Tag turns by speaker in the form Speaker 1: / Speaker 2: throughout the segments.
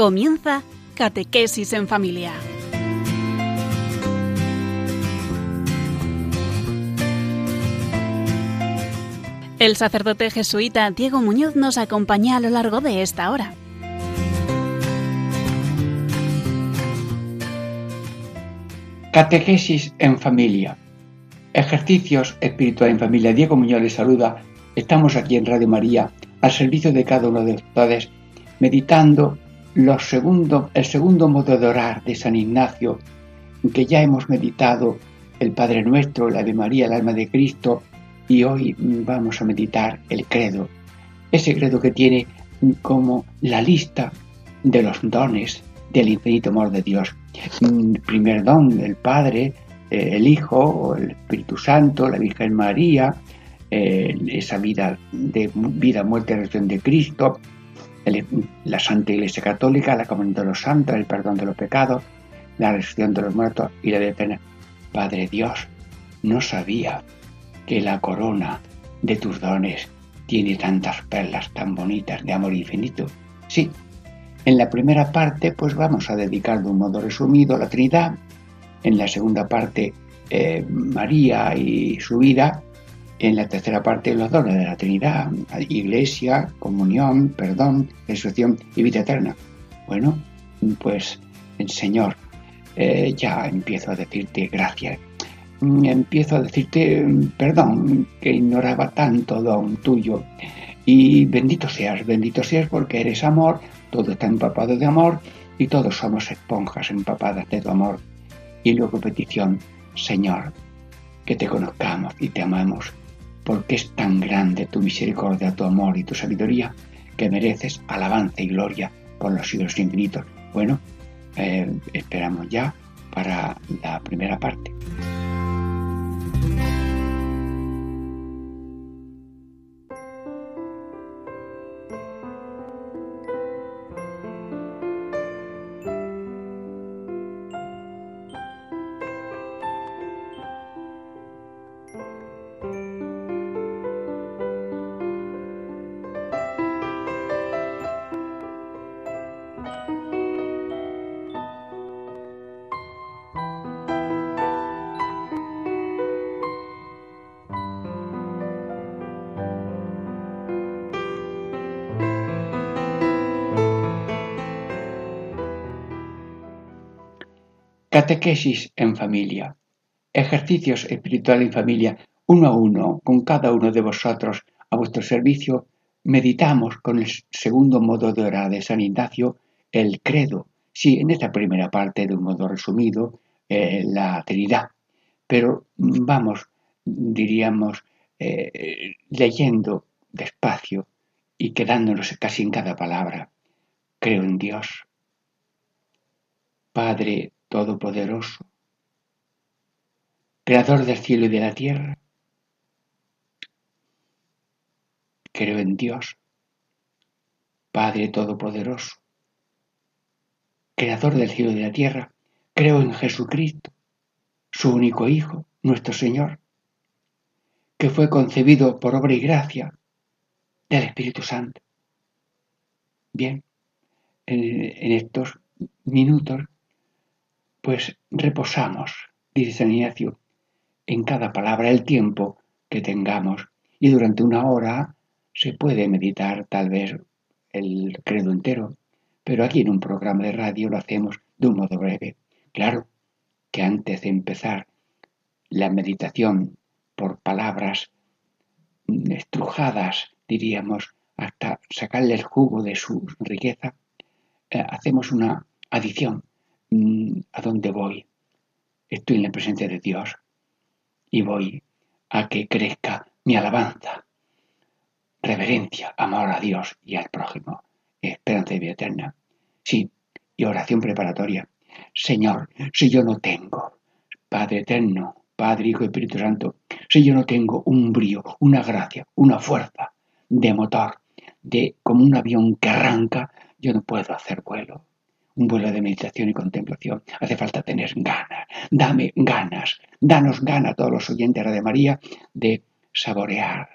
Speaker 1: Comienza Catequesis en Familia. El sacerdote jesuita Diego Muñoz nos acompaña a lo largo de esta hora.
Speaker 2: Catequesis en familia. Ejercicios espirituales en familia. Diego Muñoz les saluda. Estamos aquí en Radio María al servicio de cada uno de ustedes, meditando los segundo, el segundo modo de orar de San Ignacio, que ya hemos meditado el Padre Nuestro, la de María, el alma de Cristo, y hoy vamos a meditar el credo. Ese credo que tiene como la lista de los dones del infinito amor de Dios. primer don, el Padre, eh, el Hijo, el Espíritu Santo, la Virgen María, eh, esa vida de vida, muerte y resurrección de Cristo, la Santa Iglesia Católica, la comunión de los santos, el perdón de los pecados, la resurrección de los muertos y la de eterna. Padre Dios, no sabía que la corona de tus dones tiene tantas perlas tan bonitas de amor infinito. Sí, en la primera parte pues vamos a dedicar de un modo resumido la Trinidad, en la segunda parte eh, María y su vida, en la tercera parte los dones de la Trinidad, iglesia, comunión, perdón, resurrección y vida eterna. Bueno, pues Señor, eh, ya empiezo a decirte gracias. Empiezo a decirte perdón, que ignoraba tanto don tuyo. Y bendito seas, bendito seas porque eres amor, todo está empapado de amor y todos somos esponjas empapadas de tu amor. Y luego petición, Señor, que te conozcamos y te amamos porque es tan grande tu misericordia, tu amor y tu sabiduría, que mereces alabanza y gloria por los siglos infinitos. Bueno, eh, esperamos ya para la primera parte. Catequesis en familia. Ejercicios espirituales en familia, uno a uno, con cada uno de vosotros a vuestro servicio. Meditamos con el segundo modo de orar de San Ignacio, el credo. Sí, en esta primera parte, de un modo resumido, eh, la Trinidad. Pero vamos, diríamos, eh, leyendo despacio y quedándonos casi en cada palabra. Creo en Dios, Padre Todopoderoso, Creador del cielo y de la tierra. Creo en Dios, Padre Todopoderoso, Creador del cielo y de la tierra. Creo en Jesucristo, su único Hijo, nuestro Señor, que fue concebido por obra y gracia del Espíritu Santo. Bien, en, estos minutos pues reposamos, dice San Ignacio, en cada palabra el tiempo que tengamos. Y durante una hora se puede meditar tal vez el credo entero, pero aquí en un programa de radio lo hacemos de un modo breve. Claro que antes de empezar la meditación por palabras estrujadas, diríamos, hasta sacarle el jugo de su riqueza, eh, hacemos una adición a dónde voy. Estoy en la presencia de Dios y voy a que crezca mi alabanza, reverencia, amor a Dios y al prójimo, esperanza de vida eterna. Sí, y oración preparatoria. Señor, si yo no tengo, Padre eterno, Padre, Hijo y Espíritu Santo, si yo no tengo un brío, una gracia, una fuerza de motor, de como un avión que arranca, yo no puedo hacer vuelo un vuelo de meditación y contemplación. Hace falta tener ganas. Dame ganas. Danos ganas a todos los oyentes de María de saborear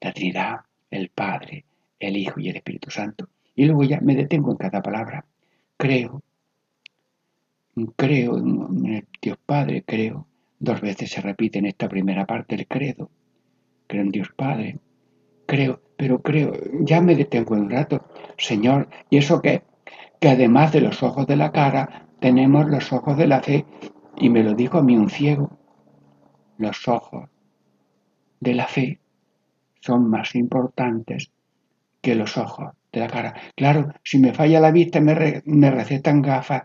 Speaker 2: la Trinidad, el Padre, el Hijo y el Espíritu Santo. Y luego ya me detengo en cada palabra. creo, creo en Dios Padre, creo. Dos veces se repite en esta primera parte el credo. Creo en Dios Padre, creo, pero creo, ya me detengo un rato, Señor, ¿y eso qué? Que además de los ojos de la cara, tenemos los ojos de la fe, y me lo dijo a mí un ciego, los ojos de la fe son más importantes que los ojos de la cara. Claro, si me falla la vista, me, me recetan gafas.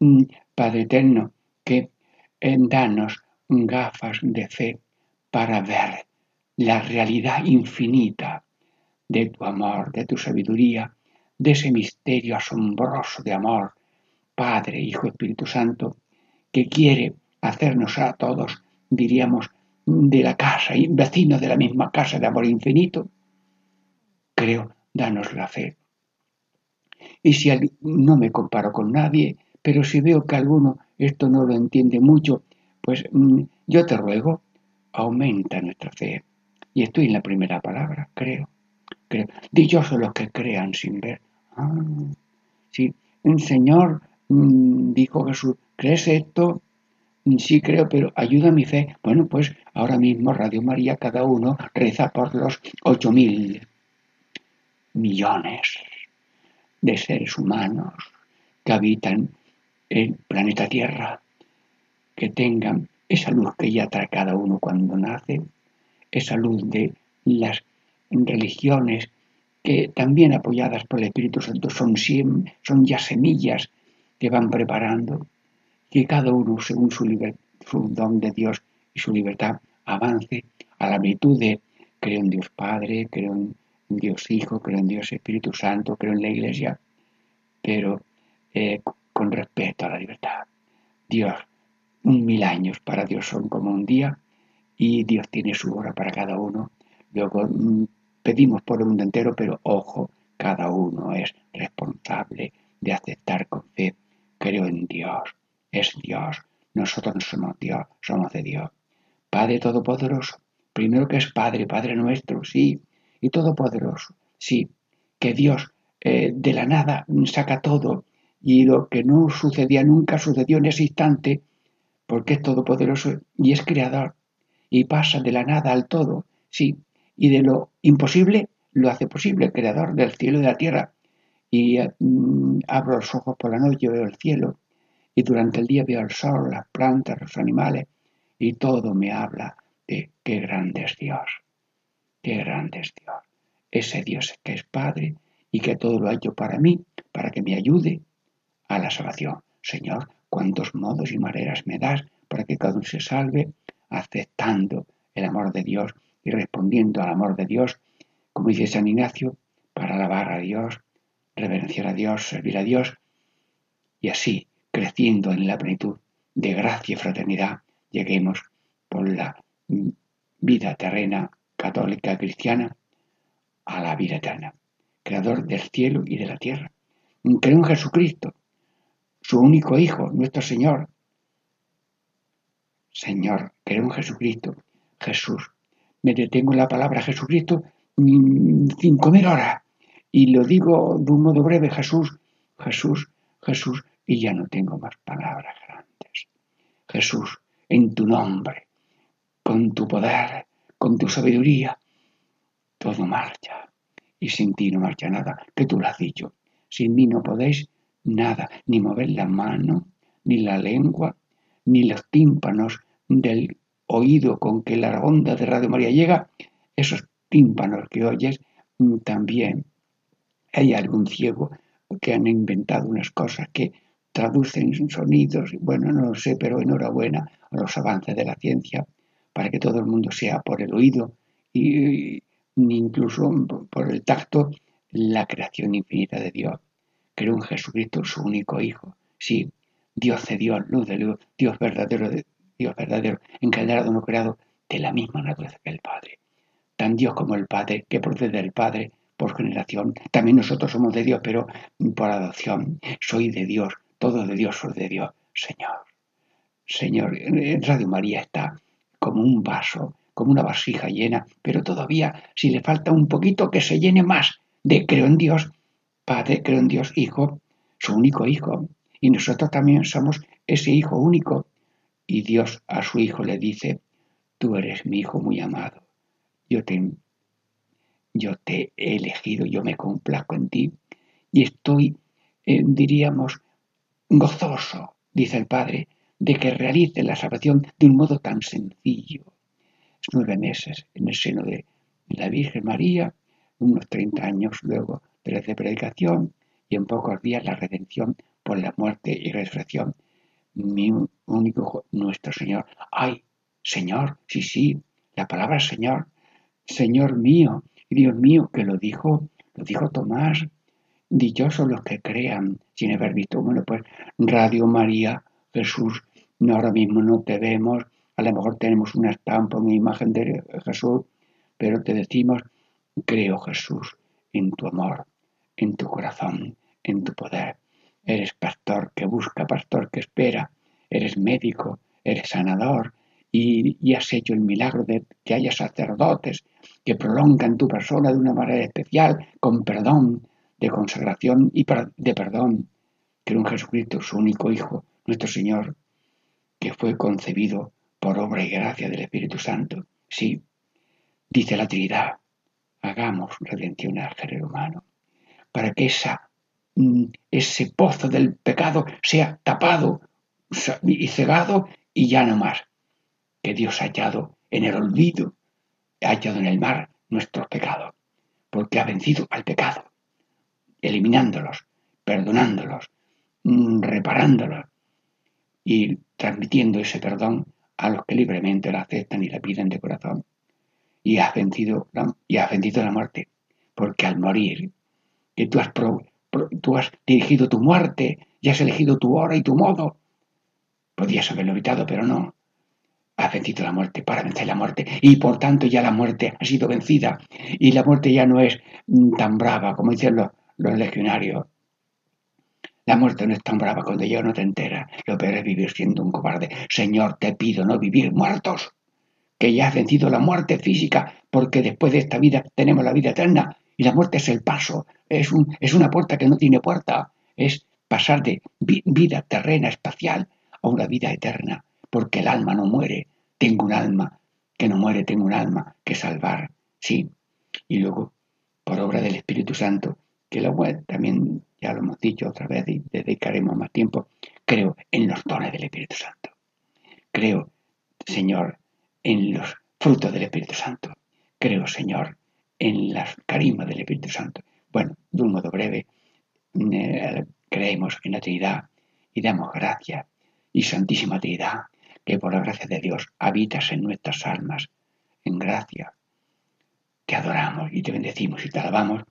Speaker 2: Mm, Padre Eterno, que en danos gafas de fe para ver la realidad infinita de tu amor, de tu sabiduría, de ese misterio asombroso de amor, Padre, Hijo, Espíritu Santo, que quiere hacernos a todos, diríamos, de la casa, vecinos de la misma casa de amor infinito. Creo, danos la fe. Y si no me comparo con nadie, pero si veo que alguno esto no lo entiende mucho, pues mm, yo te ruego, aumenta nuestra fe. Y estoy en la primera palabra, creo. creo. Dichosos los que crean sin ver. Sí, un Señor, mm, dijo Jesús, ¿crees esto? Mm, sí creo, pero ayuda a mi fe. Bueno, pues ahora mismo Radio María, cada uno reza por los ocho mil millones de seres humanos que habitan el planeta Tierra, que tengan esa luz que ya trae cada uno cuando nace, esa luz de las religiones que también apoyadas por el Espíritu Santo son, ya semillas que van preparando, que cada uno según su, su don de Dios y su libertad avance a la virtud de creo en Dios Padre, creo en Dios Hijo, creo en Dios Espíritu Santo, creo en la Iglesia, pero eh, con respeto a la libertad. Dios, un mil años para Dios son como un día y Dios tiene su hora para cada uno. Luego mm, pedimos por el mundo entero, pero ojo, cada uno es responsable de aceptar con fe. Creo en Dios, es Dios. Nosotros no somos Dios, somos de Dios. Padre Todopoderoso, primero que es Padre, Padre nuestro, sí, y Todopoderoso, sí, que Dios eh, de la nada saca todo y lo que no sucedía nunca sucedió en ese instante porque es todopoderoso y es creador y pasa de la nada al todo, sí, y de lo imposible lo hace posible, creador del cielo y de la tierra. Y mm, abro los ojos por la noche, veo el cielo, y durante el día veo el sol, las plantas, los animales, y todo me habla de qué grande es Dios, qué grande es Dios. Ese Dios que es Padre y que todo lo ha hecho para mí, para que me ayude a la salvación. Señor, cuántos modos y maneras me das para que cada uno se salve, aceptando el amor de Dios y respondiendo al amor de Dios, como dice San Ignacio, para alabar a Dios, reverenciar a Dios, servir a Dios, y así, creciendo en la plenitud de gracia y fraternidad, lleguemos por la vida terrena católica cristiana a la vida eterna, creador del cielo y de la tierra. Creo en Jesucristo, su único Hijo, nuestro Señor. Señor, creo en Jesucristo, Jesús. Me detengo en la palabra Jesucristo cinco mil horas y lo digo de un modo breve, Jesús, Jesús, Jesús, y ya no tengo más palabras grandes. Jesús, en tu nombre, con tu poder, con tu sabiduría, todo marcha. Y sin ti no marcha nada, que tú lo has dicho. Sin mí no podéis nada, ni mover la mano, ni la lengua, ni los tímpanos del oído con que la onda de Radio María llega, esos tímpanos que oyes mm, también. Hay algún ciego que han inventado unas cosas que traducen sonidos, bueno, no lo sé, pero enhorabuena a los avances de la ciencia para que todo el mundo sea por el oído y, incluso por el tacto la creación infinita de Dios. Creo en Jesucristo, su único Hijo. Sí, Dios de Dios, luz de luz, Dios verdadero de Dios verdadero, encarnado, no creado, de la misma naturaleza que el Padre. Tan Dios como el Padre, que procede del Padre por generación. También nosotros somos de Dios, pero por adopción. Soy de Dios, todo de Dios, soy de Dios. Señor, Señor, Radio María está como un vaso, como una vasija llena, pero todavía si le falta un poquito que se llene más de creo en Dios, Padre, creo en Dios, Hijo, su único hijo. Y nosotros también somos ese hijo único. Y Dios a su hijo le dice, tú eres mi hijo muy amado. Yo te, yo te he elegido, yo me complazco en ti. Y estoy, eh, diríamos, gozoso, dice el Padre, de que realice la salvación de un modo tan sencillo. Nueve meses en el seno de la Virgen María, unos 30 años luego de la predicación y en pocos días la redención por la muerte y resurrección. Mi único nuestro Señor. ¡Ay, Señor! Sí, sí, la palabra Señor, Señor mío Dios mío, que lo dijo, lo dijo Tomás. Dichosos los que crean sin haber visto. Bueno, pues Radio María, Jesús, ahora mismo no te vemos, a lo mejor tenemos una estampa, una imagen de Jesús, pero te decimos, creo Jesús en tu amor, en tu corazón, en tu poder. Eres pastor que busca, pastor que espera, eres médico, eres sanador y, has hecho el milagro de que haya sacerdotes que prolongan tu persona de una manera especial, con perdón, de consagración y de perdón. Creo en Jesucristo, su único Hijo, nuestro Señor, que fue concebido por obra y gracia del Espíritu Santo. Sí, dice la Trinidad, hagamos redención al género humano, para que esa, ese pozo del pecado sea tapado y cegado y ya no más. Que Dios ha hallado en el olvido, ha hallado en el mar nuestros pecados, porque ha vencido al pecado, eliminándolos, perdonándolos, mm, reparándolos y transmitiendo ese perdón a los que libremente lo aceptan y le piden de corazón y has vencido la, y has vencido la muerte. Porque al morir, que tú has, tú has dirigido tu muerte y has elegido tu hora y tu modo, podías haberlo evitado, pero no. Has vencido la muerte para vencer la muerte y por tanto ya la muerte ha sido vencida y la muerte ya no es mm, tan brava como dicen los, los legionarios. La muerte no es tan brava cuando yo no te entera. Lo peor es vivir siendo un cobarde. Señor, te pido no vivir muertos que ya has vencido la muerte física, porque después de esta vida tenemos la vida eterna y la muerte es el paso, es, un, es una puerta que no tiene puerta, es pasar de vida terrena, espacial, a una vida eterna, porque el alma no muere, tengo un alma que no muere, tengo un alma que salvar, sí. Y luego, por obra del Espíritu Santo, que la también ya lo hemos dicho otra vez y dedicaremos más tiempo, creo en los dones del Espíritu Santo. Creo, Señor, en los frutos del Espíritu Santo. Creo, Señor, en las carismas del Espíritu Santo. Bueno, de un modo breve, eh, creemos en la Trinidad y damos gracias y Santísima Trinidad, que por la gracia de Dios habitas en nuestras almas, en gracia. Te adoramos y te bendecimos y te alabamos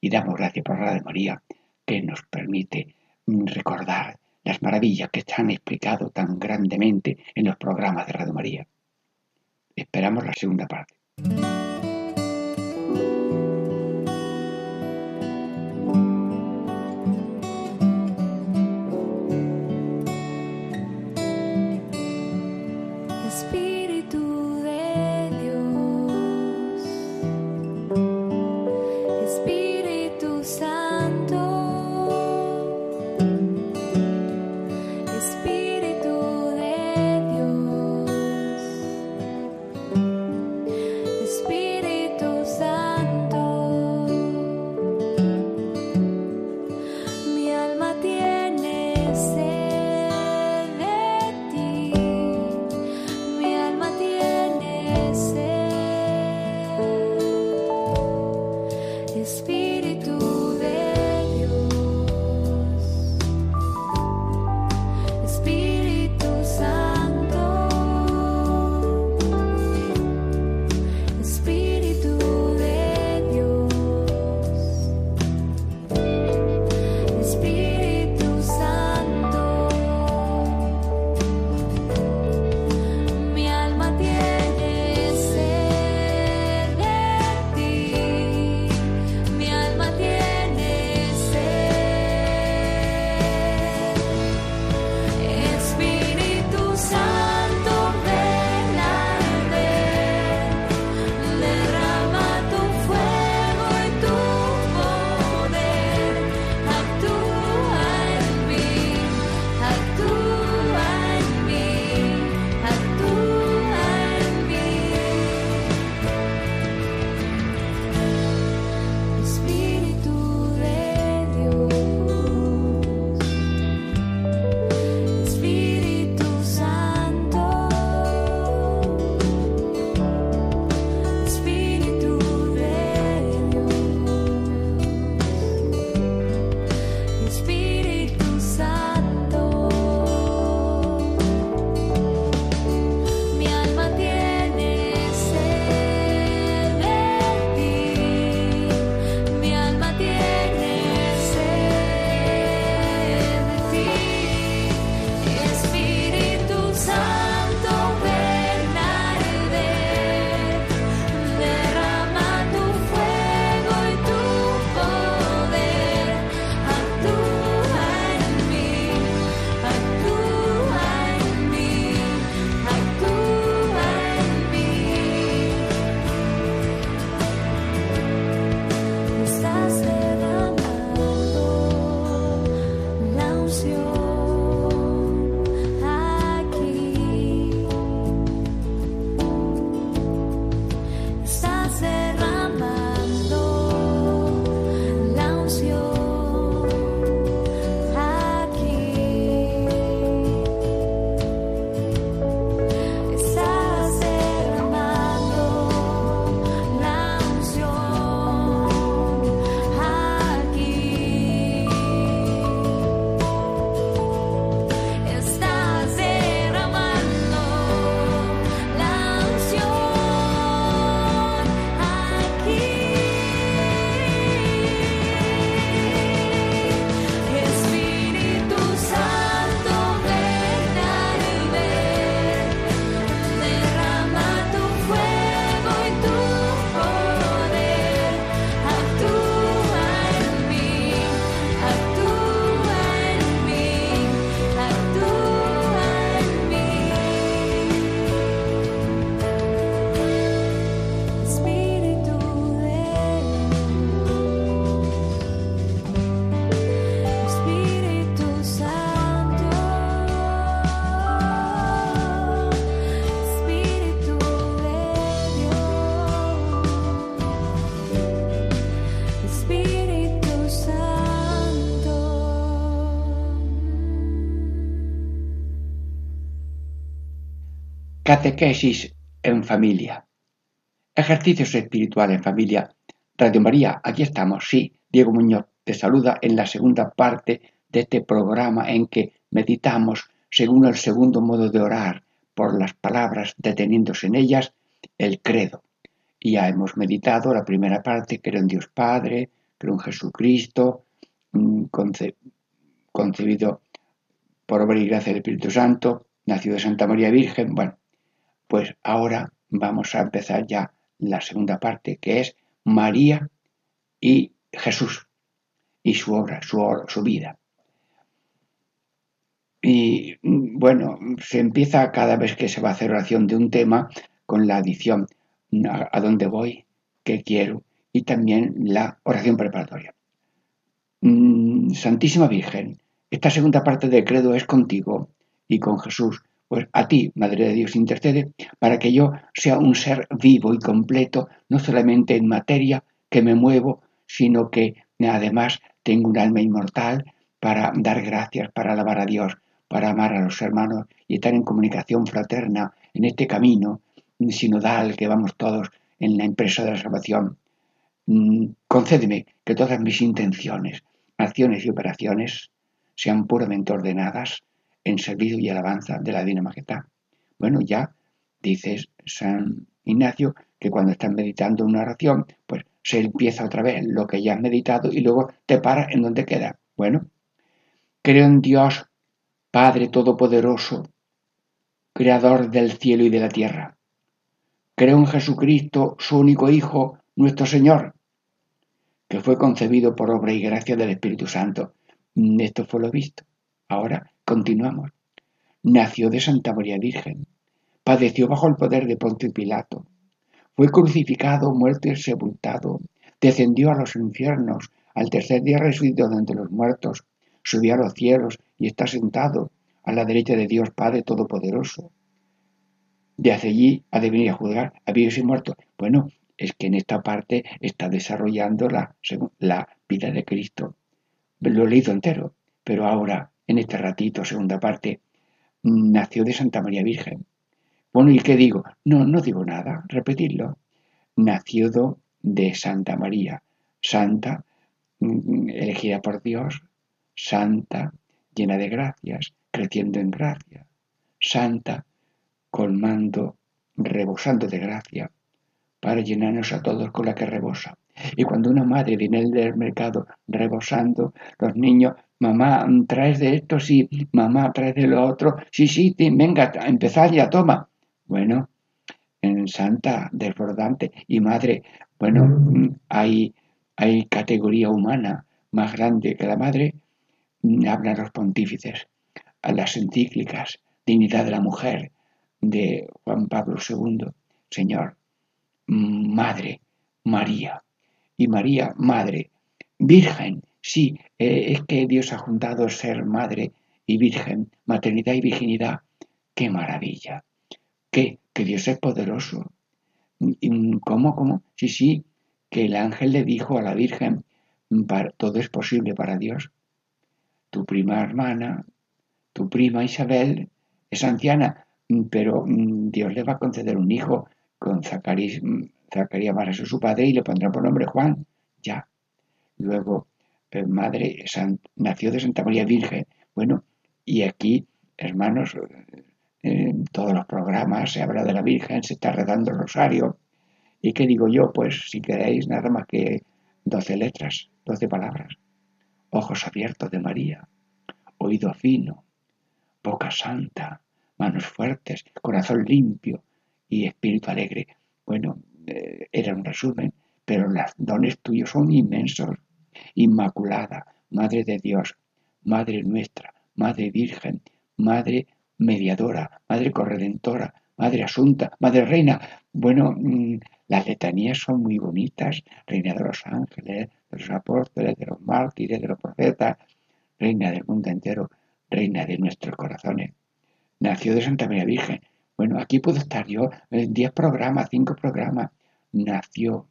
Speaker 2: y damos gracias por la de María, que nos permite recordar las maravillas que están explicado tan grandemente en los programas de Radio María. Esperamos la segunda parte. Catequesis en familia. Ejercicios espirituales en familia. Radio María, aquí estamos, sí. Diego Muñoz te saluda en la segunda parte de este programa en que meditamos, según el segundo modo de orar, por las palabras, deteniéndose en ellas, el credo. Y ya hemos meditado la primera parte, creo en Dios Padre, creo en Jesucristo, mm, concebido por obra y gracia del Espíritu Santo, nacido de Santa María Virgen. Bueno, pues ahora vamos a empezar ya la segunda parte, que es María y Jesús y su obra, su, su vida. Y bueno, se empieza cada vez que se va a hacer oración de un tema con la adición a, dónde voy, qué quiero y también la oración preparatoria. Mm, Santísima Virgen, esta segunda parte del credo es contigo y con Jesús. Pues a ti, Madre de Dios, intercede para que yo sea un ser vivo y completo, no solamente en materia que me muevo, sino que además tengo un alma inmortal para dar gracias, para alabar a Dios, para amar a los hermanos y estar en comunicación fraterna en este camino sinodal que vamos todos en la empresa de la salvación. Mm, concédeme que todas mis intenciones, acciones y operaciones sean puramente ordenadas en servicio y alabanza de la Divina Majestad. Bueno, ya dices San Ignacio que cuando estás meditando una oración, pues se empieza otra vez lo que ya has meditado y luego te para en donde queda. Bueno, creo en Dios, Padre Todopoderoso, Creador del cielo y de la tierra. Creo en Jesucristo, su único Hijo, nuestro Señor, que fue concebido por obra y gracia del Espíritu Santo. Esto fue lo visto. Ahora continuamos. Nació de Santa María Virgen. Padeció bajo el poder de Poncio Pilato. Fue crucificado, muerto y sepultado. Descendió a los infiernos. Al tercer día resucitó de entre los muertos. Subió a los cielos y está sentado a la derecha de Dios Padre Todopoderoso. De hacia allí ha de venir a juzgar a vivos y muertos. Bueno, es que en esta parte está desarrollando la, la vida de Cristo. Lo he leído entero, pero ahora, en este ratito, segunda parte, nació de Santa María Virgen. Bueno, ¿y qué digo? No, no digo nada, repetirlo. Nació de Santa María, santa, mm, elegida por Dios, santa, llena de gracias, creciendo en gracia, santa, colmando, rebosando de gracia, para llenarnos a todos con la que rebosa. Y cuando una madre viene del mercado rebosando, los niños, mamá, traes de esto, sí, mamá, traes de lo otro, sí, sí, venga, empezad ya, toma. Bueno, en Santa, desbordante, y madre, bueno, hay, hay categoría humana más grande que la madre, hablan los pontífices, a las encíclicas, dignidad de la mujer, de Juan Pablo II, Señor, Madre, María, y María, Madre, Virgen, sí, eh, es que Dios ha juntado ser Madre y Virgen, maternidad y virginidad, qué maravilla, qué, que Dios es poderoso. ¿Cómo, cómo? Sí, sí, que el ángel le dijo a la Virgen, todo es posible para Dios. Tu prima hermana, tu prima Isabel, es anciana, pero mm, Dios le va a conceder un hijo con Zacarías, mm, Zacarías a su padre y le pondrá por nombre Juan. Ya. Luego, madre, nació de Santa María Virgen. Bueno, y aquí, hermanos, eh, en todos los programas se habla de la Virgen, se está redando el rosario. ¿Y qué digo yo? Pues si queréis, nada más que doce letras, doce palabras. Ojos abiertos de María, oído fino, boca santa, manos fuertes, corazón limpio y espíritu alegre. Bueno, eh, era un resumen, pero los dones tuyos son inmensos. Inmaculada, Madre de Dios, Madre nuestra, Madre Virgen, Madre mediadora, Madre corredentora, Madre Asunta, Madre Reina. Bueno, mm, las letanías son muy bonitas, Reina de los ángeles, de los apóstoles, de los mártires, de los profetas, Reina del mundo entero, Reina de nuestros corazones nació de Santa María Virgen. Bueno, aquí puedo estar yo, 10 programas, 5 programas, nació.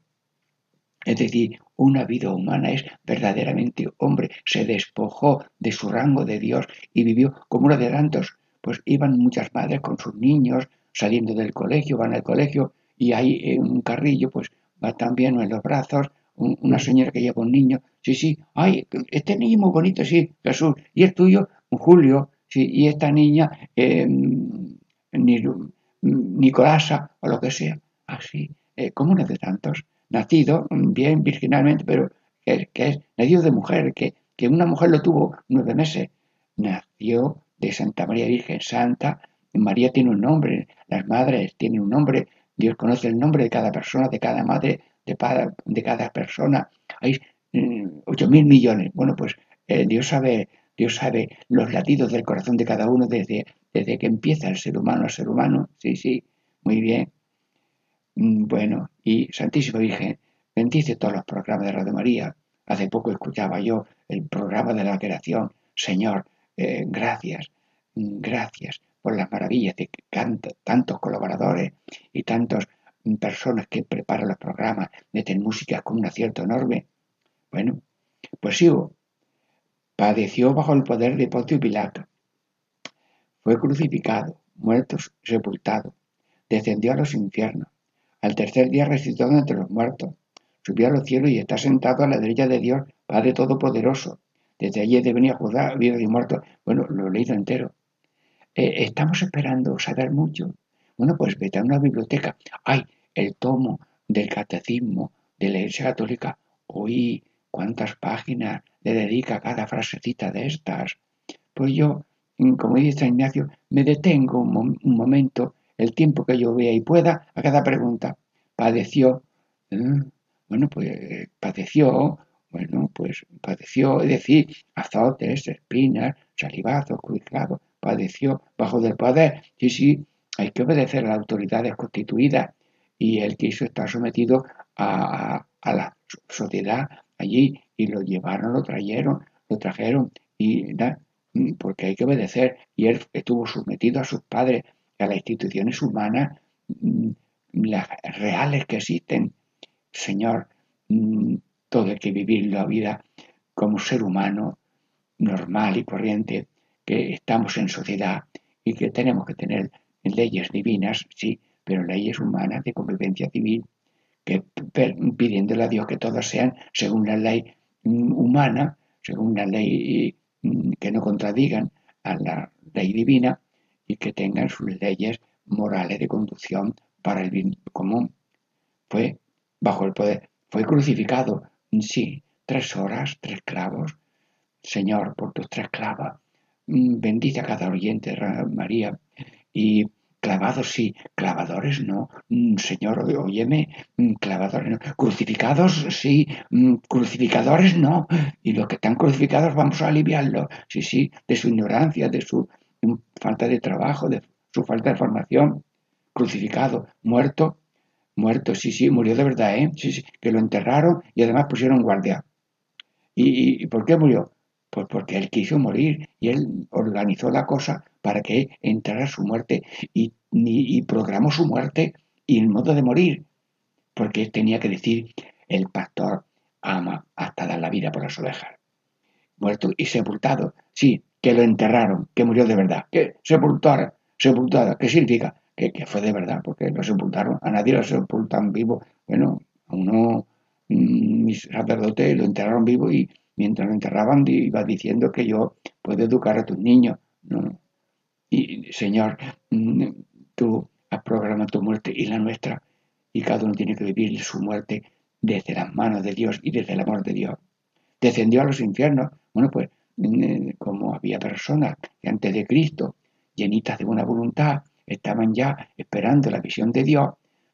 Speaker 2: Es decir, una vida humana es verdaderamente hombre, se despojó de su rango de Dios y vivió como uno de tantos. Pues iban muchas madres con sus niños, saliendo del colegio, van al colegio y hay un carrillo, pues va también en los brazos una señora que lleva un niño, sí, sí, ay, este niño es muy bonito, sí, Jesús, y el tuyo, Julio, sí, y esta niña, eh, Nicolasa, o lo que sea, así, eh, como uno de tantos, nacido bien virginalmente, pero que, es nacido de mujer, que, que una mujer lo tuvo nueve meses, nació de Santa María Virgen Santa, María tiene un nombre, las madres tienen un nombre, Dios conoce el nombre de cada persona, de cada madre, de, cada persona. Hay mm, ocho mil millones. Bueno, pues eh, Dios sabe, Dios sabe los latidos del corazón de cada uno desde, desde que empieza el ser humano a ser humano. Sí, sí, muy bien. Mm, bueno, y Santísima Virgen, bendice todos los programas de Radio María. Hace poco escuchaba yo el programa de la creación. Señor, eh, gracias, mm, gracias por las maravillas de tantos colaboradores y tantos personas que preparan los programas, meten música con un acierto enorme. Bueno, pues sigo. Padeció bajo el poder de Poncio Pilato. Fue crucificado, muerto, sepultado. Descendió a los infiernos. Al tercer día resucitó entre los muertos. Subió a los cielos y está sentado a la derecha de Dios, Padre Todopoderoso. Desde allí de venir a juzgar vivos y muertos. Bueno, lo he leído entero. Eh, estamos esperando saber mucho. Bueno, pues vete a una biblioteca. Ay, el tomo del catecismo de la Iglesia Católica, oí cuántas páginas le dedica cada frasecita de estas. Pues yo, mm, como dice Ignacio, me detengo un, momento, el tiempo que yo vea y pueda, a cada pregunta. Padeció, ¿eh? bueno, pues padeció, bueno, pues padeció, es decir, azotes, espinas, salivazos, crucificados, padeció bajo del poder. Sí, sí, hay que obedecer a las autoridades constituidas y él quiso estar sometido a, la sociedad allí y lo llevaron, lo trajeron, lo trajeron y mm, porque hay que obedecer y él estuvo sometido a sus padres, a las instituciones humanas, mm, las reales que existen. Señor, mm, todo hay que vivir la vida como ser humano normal y corriente, que estamos en sociedad y que tenemos que tener leyes divinas, sí, pero leyes humanas de convivencia civil, que pidiéndole a Dios que todas sean según la ley mm, humana, según la ley que no contradigan a la ley divina y que tengan sus leyes morales de conducción para el bien común. Fue bajo el poder, fue crucificado, sí, tres horas, tres clavos. Señor, por tus tres clavas, mm, bendice a cada oyente, María, y Clavados sí, clavadores no. Mm, señor, óyeme, mm, clavadores no. Crucificados sí, crucificadores no. Y los que están crucificados vamos a aliviarlos. Sí, sí, de su ignorancia, de su falta de trabajo, de su falta de formación. Crucificado, muerto, muerto, sí, sí, murió de verdad, ¿eh? Sí, sí, que lo enterraron y además pusieron guardia. ¿Y, y por qué murió? Pues porque él quiso morir y él organizó la cosa para que entrara su muerte y, programó su muerte y el modo de morir. Porque tenía que decir, el pastor ama hasta dar la vida por las ovejas. Muerto y sepultado. Sí, que lo enterraron, que murió de verdad. Que sepultara, sepultada. ¿Qué significa? Que, fue de verdad, porque lo sepultaron. A nadie lo sepultan vivo. Bueno, a uno, mm, mis sacerdotes lo enterraron vivo y mientras lo enterraban iba diciendo que yo puedo educar a tus niños. No, Y Señor, mm, tú has programado tu muerte y la nuestra, y cada uno tiene que vivir su muerte desde las manos de Dios y desde el amor de Dios. Descendió a los infiernos. Bueno, pues como había personas que antes de Cristo, llenitas de buena voluntad, estaban ya esperando la visión de Dios,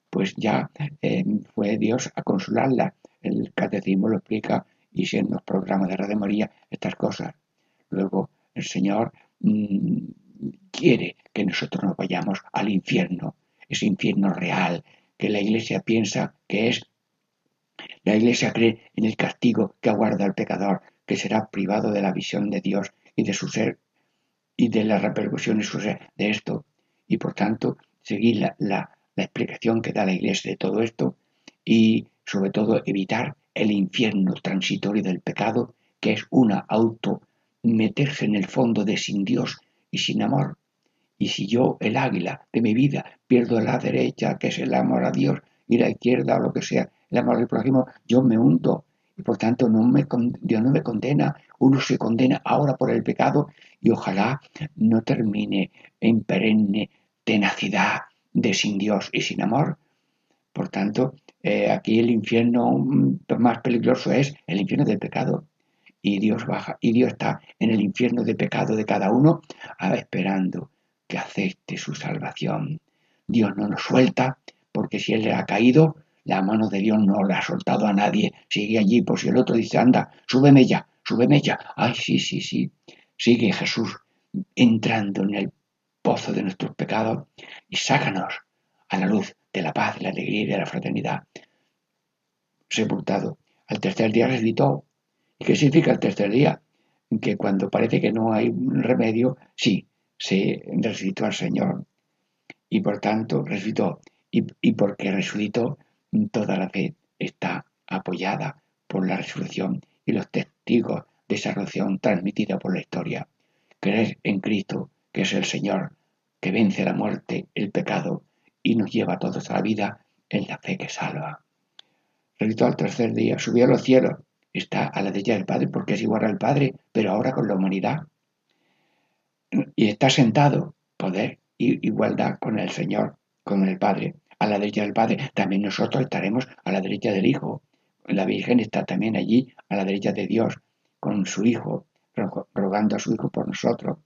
Speaker 2: pues ya eh, fue Dios a consolarla. El catecismo lo explica y si en los programas de Radio María estas cosas. Luego el Señor mm, quiere que nosotros nos vayamos al infierno, ese infierno real que la Iglesia piensa que es. La Iglesia cree en el castigo que aguarda al pecador, que será privado de la visión de Dios y de su ser y de las repercusiones de esto. Y por tanto, seguir la, la explicación que da la Iglesia de todo esto y sobre todo evitar el infierno transitorio del pecado, que es una auto meterse en el fondo de sin Dios y sin amor, Y si yo, el águila de mi vida, pierdo la derecha, que es el amor a Dios, y la izquierda o lo que sea, el amor al prójimo, yo me hundo. Y por tanto no me, Dios no me condena. Uno se condena ahora por el pecado y ojalá no termine en perenne tenacidad de sin Dios y sin amor. Por tanto, eh, aquí el infierno mm, más peligroso es el infierno del pecado. Y Dios baja, y Dios está en el infierno de pecado de cada uno, ah, esperando que acepte su salvación. Dios no nos suelta, porque si Él le ha caído, la mano de Dios no le ha soltado a nadie. Sigue allí, por si el otro dice, anda, súbeme ya, súbeme ya. Ay, sí, sí, sí. Sigue Jesús entrando en el pozo de nuestros pecados y sácanos a la luz de la paz, de la alegría y de la fraternidad. Sepultado. Al tercer día resucitó. ¿Y qué significa el tercer día? Que cuando parece que no hay remedio, sí, se resucitó al Señor. Y por tanto resucitó. Y, y porque resucitó, toda la fe está apoyada por la resurrección y los testigos de esa resurrección transmitida por la historia. Creer en Cristo que es el Señor, que vence la muerte, el pecado y nos lleva a todos a la vida en la fe que salva. Resucitó al tercer día, subió a los cielos, está a la derecha del Padre porque es igual al Padre, pero ahora con la humanidad. Y está sentado, poder y igualdad con el Señor, con el Padre, a la derecha del Padre. También nosotros estaremos a la derecha del Hijo. La Virgen está también allí, a la derecha de Dios, con su Hijo, rogando a su Hijo por nosotros.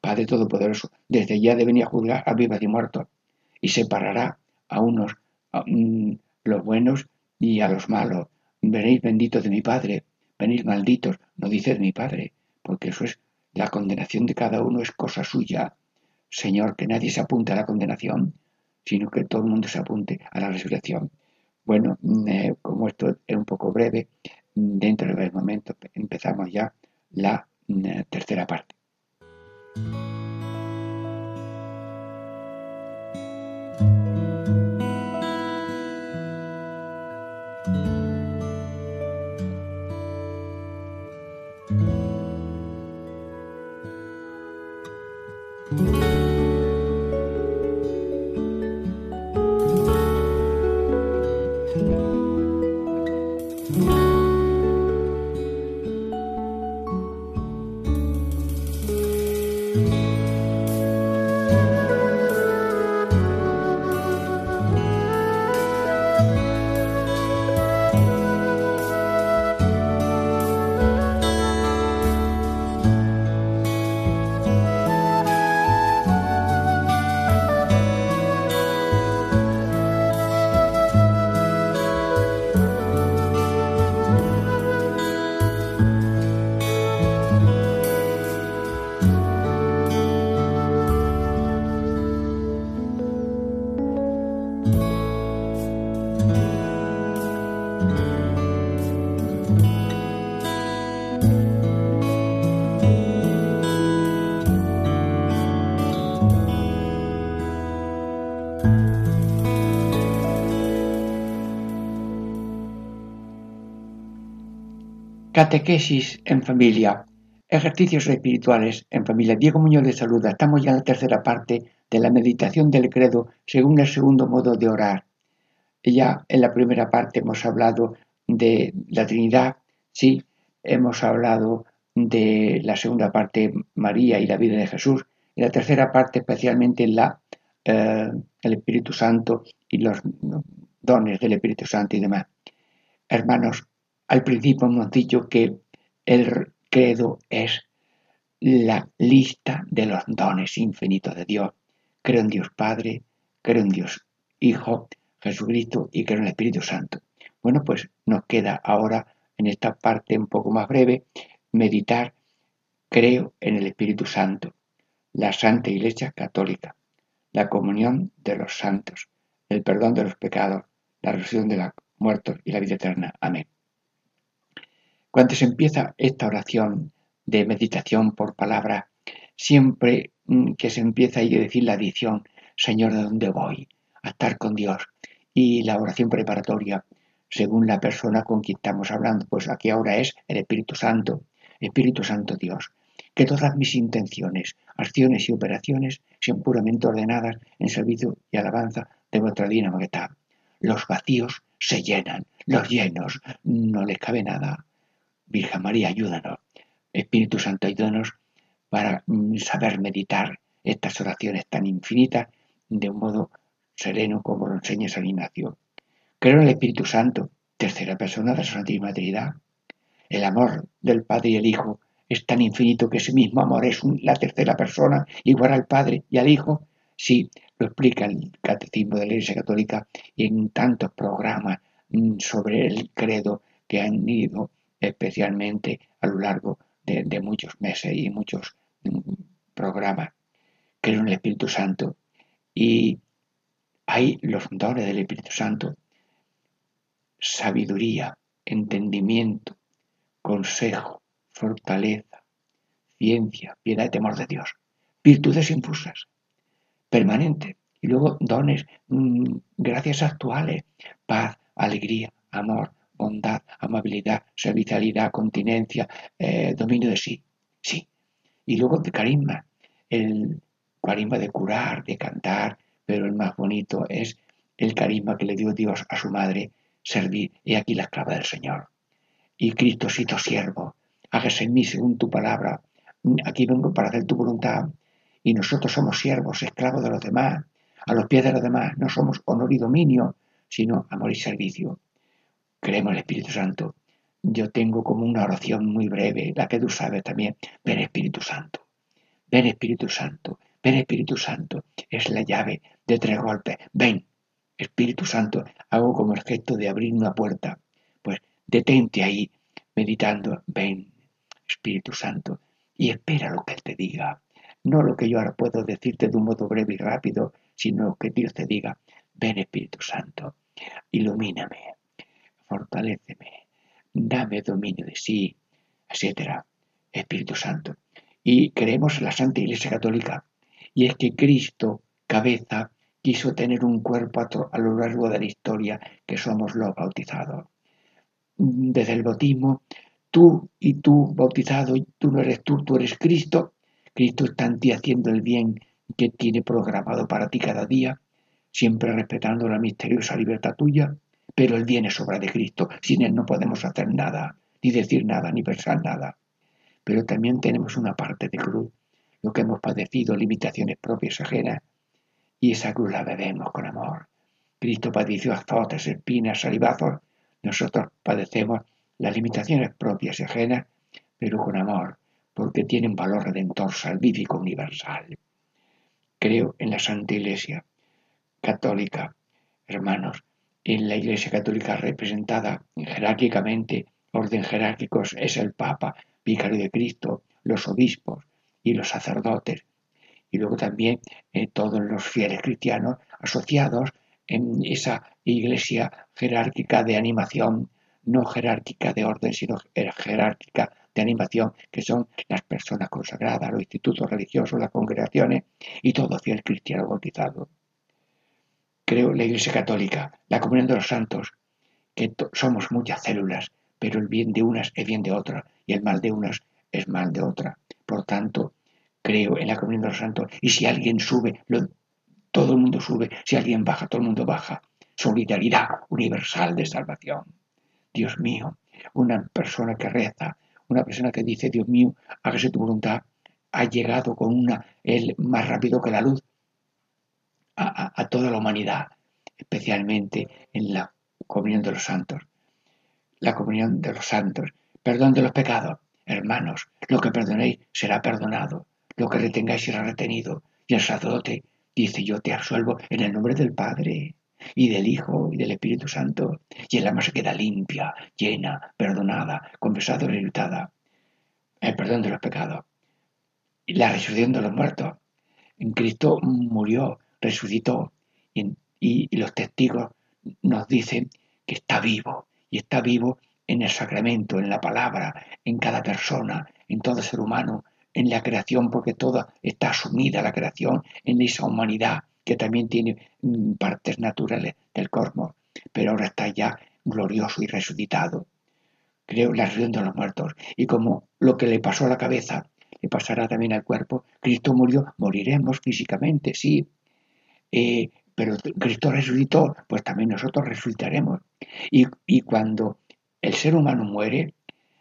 Speaker 2: Padre Todopoderoso, desde allá de venir a juzgar a vivos y muertos, y separará a unos mm, los buenos y a los malos. Veréis benditos de mi Padre, venid malditos, no dice de mi Padre, porque eso es la condenación de cada uno es cosa suya. Señor, que nadie se apunte a la condenación, sino que todo el mundo se apunte a la resurrección. Bueno, mm, eh, como esto es un poco breve, dentro de un momento empezamos ya la mm, tercera parte. Catequesis en familia. Ejercicios espirituales en familia. Diego Muñoz de saluda. Estamos ya en la tercera parte de la meditación del credo según el segundo modo de orar. Ya en la primera parte hemos hablado de la Trinidad, sí, hemos hablado de la segunda parte María y la vida de Jesús, y la tercera parte especialmente la, eh, el Espíritu Santo y los dones del Espíritu Santo y demás. Hermanos, al principio hemos dicho que el credo es la lista de los dones infinitos de Dios. Creo en Dios Padre, creo en Dios Hijo, Jesucristo y creo en el Espíritu Santo. Bueno, pues nos queda ahora en esta parte un poco más breve meditar, creo en el Espíritu Santo, la Santa Iglesia Católica, la comunión de los santos, el perdón de los pecados, la resurrección de los muertos y la vida eterna. Amén. Cuando se empieza esta oración de meditación por palabra, siempre mm, que se empieza a decir la adición, Señor, ¿de dónde voy? A estar con Dios. Y la oración preparatoria, según la persona con quien estamos hablando, pues aquí ahora es el Espíritu Santo, Espíritu Santo Dios. que todas mis intenciones, acciones y operaciones sean puramente ordenadas en servicio y alabanza de vuestra divina majestad. Los vacíos se llenan, los llenos no les cabe nada. Virgen María, ayúdanos. Espíritu Santo, ayúdanos para mm, saber meditar estas oraciones tan infinitas de un modo sereno como lo enseña San Ignacio. Creo en el Espíritu Santo, tercera persona de la Santísima Trinidad. El amor del Padre y el Hijo es tan infinito que ese mismo amor es la tercera persona, igual al Padre y al Hijo. Sí, lo explica el Catecismo de la Iglesia Católica y en tantos programas mm, sobre el credo que han ido especialmente a lo largo de, muchos meses y muchos mm, programas. Creo en el Espíritu Santo y hay los dones del Espíritu Santo, sabiduría, entendimiento, consejo, fortaleza, ciencia, piedad y temor de Dios. Virtudes infusas, permanentes. Y luego dones, mm, gracias actuales, paz, alegría, amor, bondad, amabilidad, servicialidad, continencia, eh, dominio de sí. Sí. Y luego de carisma, el carisma de curar, de cantar, pero el más bonito es el carisma que le dio Dios a su madre, servir. He aquí la esclava del Señor. Y Cristosito siervo, hágase en mí según tu palabra. Aquí vengo para hacer tu voluntad. Y nosotros somos siervos, esclavos de los demás. A los pies de los demás no somos honor y dominio, sino amor y servicio. Creemos en el Espíritu Santo. Yo tengo como una oración muy breve, la que tú sabes también. Ven Espíritu Santo. Ven Espíritu Santo. Ven Espíritu Santo. Es la llave de tres golpes. Ven Espíritu Santo. Hago como el gesto de abrir una puerta. Pues detente ahí meditando. Ven Espíritu Santo. Y espera lo que Él te diga. No lo que yo ahora puedo decirte de un modo breve y rápido, sino que Dios te diga. Ven Espíritu Santo. Ilumíname. Fortaléceme. Dame dominio de sí. Etcétera. Espíritu Santo. Y creemos en la Santa Iglesia Católica y es que Cristo, cabeza, quiso tener un cuerpo a, lo largo de la historia que somos los bautizados. Desde el bautismo, tú y tú bautizado, tú no eres tú, tú eres Cristo. Cristo está en ti haciendo el bien que tiene programado para ti cada día, siempre respetando la misteriosa libertad tuya, pero el bien es obra de Cristo. Sin Él no podemos hacer nada, ni decir nada, ni pensar nada. Pero también tenemos una parte de cruz lo que hemos padecido, limitaciones propias ajenas, y esa cruz la bebemos con amor. Cristo padeció azotes, espinas, salivazos, nosotros padecemos las limitaciones propias y ajenas, pero con amor, porque tienen valor redentor salvífico universal. Creo en la Santa Iglesia católica, hermanos, en la Iglesia católica representada jerárquicamente, orden jerárquicos es el Papa, vicario de Cristo, los obispos, y los sacerdotes. Y luego también eh, todos los fieles cristianos asociados en esa iglesia jerárquica de animación, no jerárquica de orden, sino jerárquica de animación, que son las personas consagradas, los institutos religiosos, las congregaciones y todo fiel cristiano bautizado. Creo la Iglesia Católica, la comunión de los santos, que somos muchas células, pero el bien de unas es bien de otras y el mal de unas es mal de otra. Por tanto, creo en la comunión de los santos. Y si alguien sube, todo el mundo sube. Si alguien baja, todo el mundo baja. Solidaridad universal de salvación. Dios mío, una persona que reza, una persona que dice, Dios mío, hágase tu voluntad, ha llegado con una, él más rápido que la luz a, toda la humanidad, especialmente en la comunión de los santos. La comunión de los santos, perdón de los pecados, Hermanos, lo que perdonéis será perdonado, lo que retengáis será retenido. Y el sacerdote dice, yo te absuelvo en el nombre del Padre y del Hijo y del Espíritu Santo. Y el alma se queda limpia, llena, perdonada, confesada relutada. El perdón de los pecados. La resurrección de los muertos. En Cristo murió, resucitó. Y, los testigos nos dicen que está vivo. Y está vivo en el sacramento, en la palabra, en cada persona, en todo ser humano, en la creación, porque toda está asumida la creación en esa humanidad que también tiene mm, partes naturales del cosmos, pero ahora está ya glorioso y resucitado. Creo la reunión de los muertos. Y como lo que le pasó a la cabeza y pasará también al cuerpo. Cristo murió, moriremos físicamente, sí, eh, pero Cristo resucitó, pues también nosotros resucitaremos. Y, cuando el ser humano muere,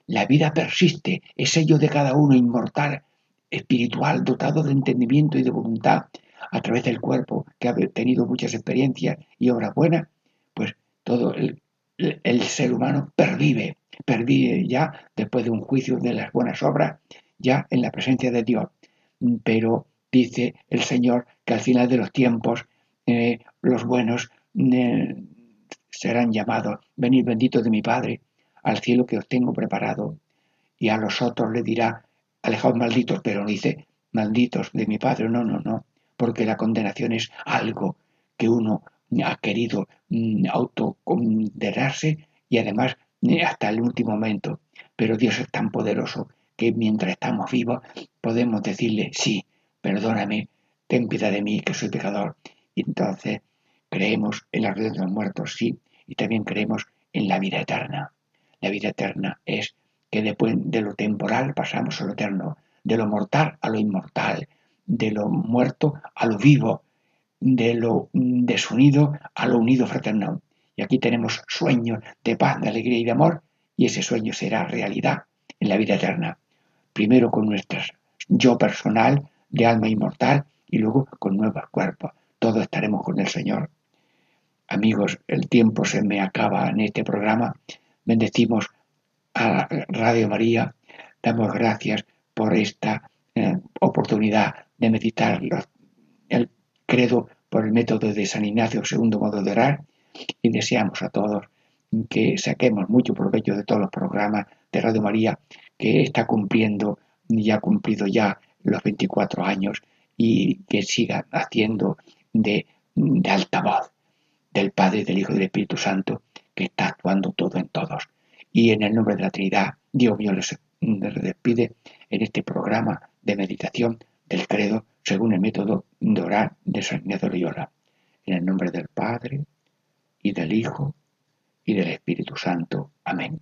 Speaker 2: la vida persiste, es sello de cada uno inmortal, espiritual, dotado de entendimiento y de voluntad, a través del cuerpo, que ha tenido muchas experiencias y obras buenas, pues todo el, el ser humano pervive, pervive ya después de un juicio de las buenas obras, ya en la presencia de Dios. Pero dice el Señor que al final de los tiempos eh, los buenos eh, serán llamados, venid bendito de mi Padre, al cielo que os tengo preparado. Y a los otros le dirá, alejaos malditos, pero no dice, malditos de mi Padre, no, no, no, porque la condenación es algo que uno ha querido mm, autocondenarse y además eh, hasta el último momento. Pero Dios es tan poderoso que mientras estamos vivos podemos decirle, sí, perdóname, ten piedad de mí, que soy pecador. Y entonces creemos en la vida de los muertos, sí, y también creemos en la vida eterna. La vida eterna es que después de lo temporal pasamos a lo eterno, de lo mortal a lo inmortal, de lo muerto a lo vivo, de lo desunido a lo unido fraternal. Y aquí tenemos sueños de paz, de alegría y de amor, y ese sueño será realidad en la vida eterna primero con nuestro yo personal de alma inmortal y luego con nuevos cuerpos. Todos estaremos con el Señor. Amigos, el tiempo se me acaba en este programa. Bendecimos a Radio María. Damos gracias por esta eh, oportunidad de meditar el credo por el método de San Ignacio, segundo modo de orar. Y deseamos a todos que saquemos mucho provecho de todos los programas de Radio María que está cumpliendo y ha cumplido ya los 24 años y que siga haciendo de, de altavoz del Padre, del Hijo y del Espíritu Santo, que está actuando todo en todos. Y en el nombre de la Trinidad, Dios mío les, despide en este programa de meditación del credo según el método de orar de San Ignacio Loyola. En el nombre del Padre, y del Hijo, y del Espíritu Santo. Amén.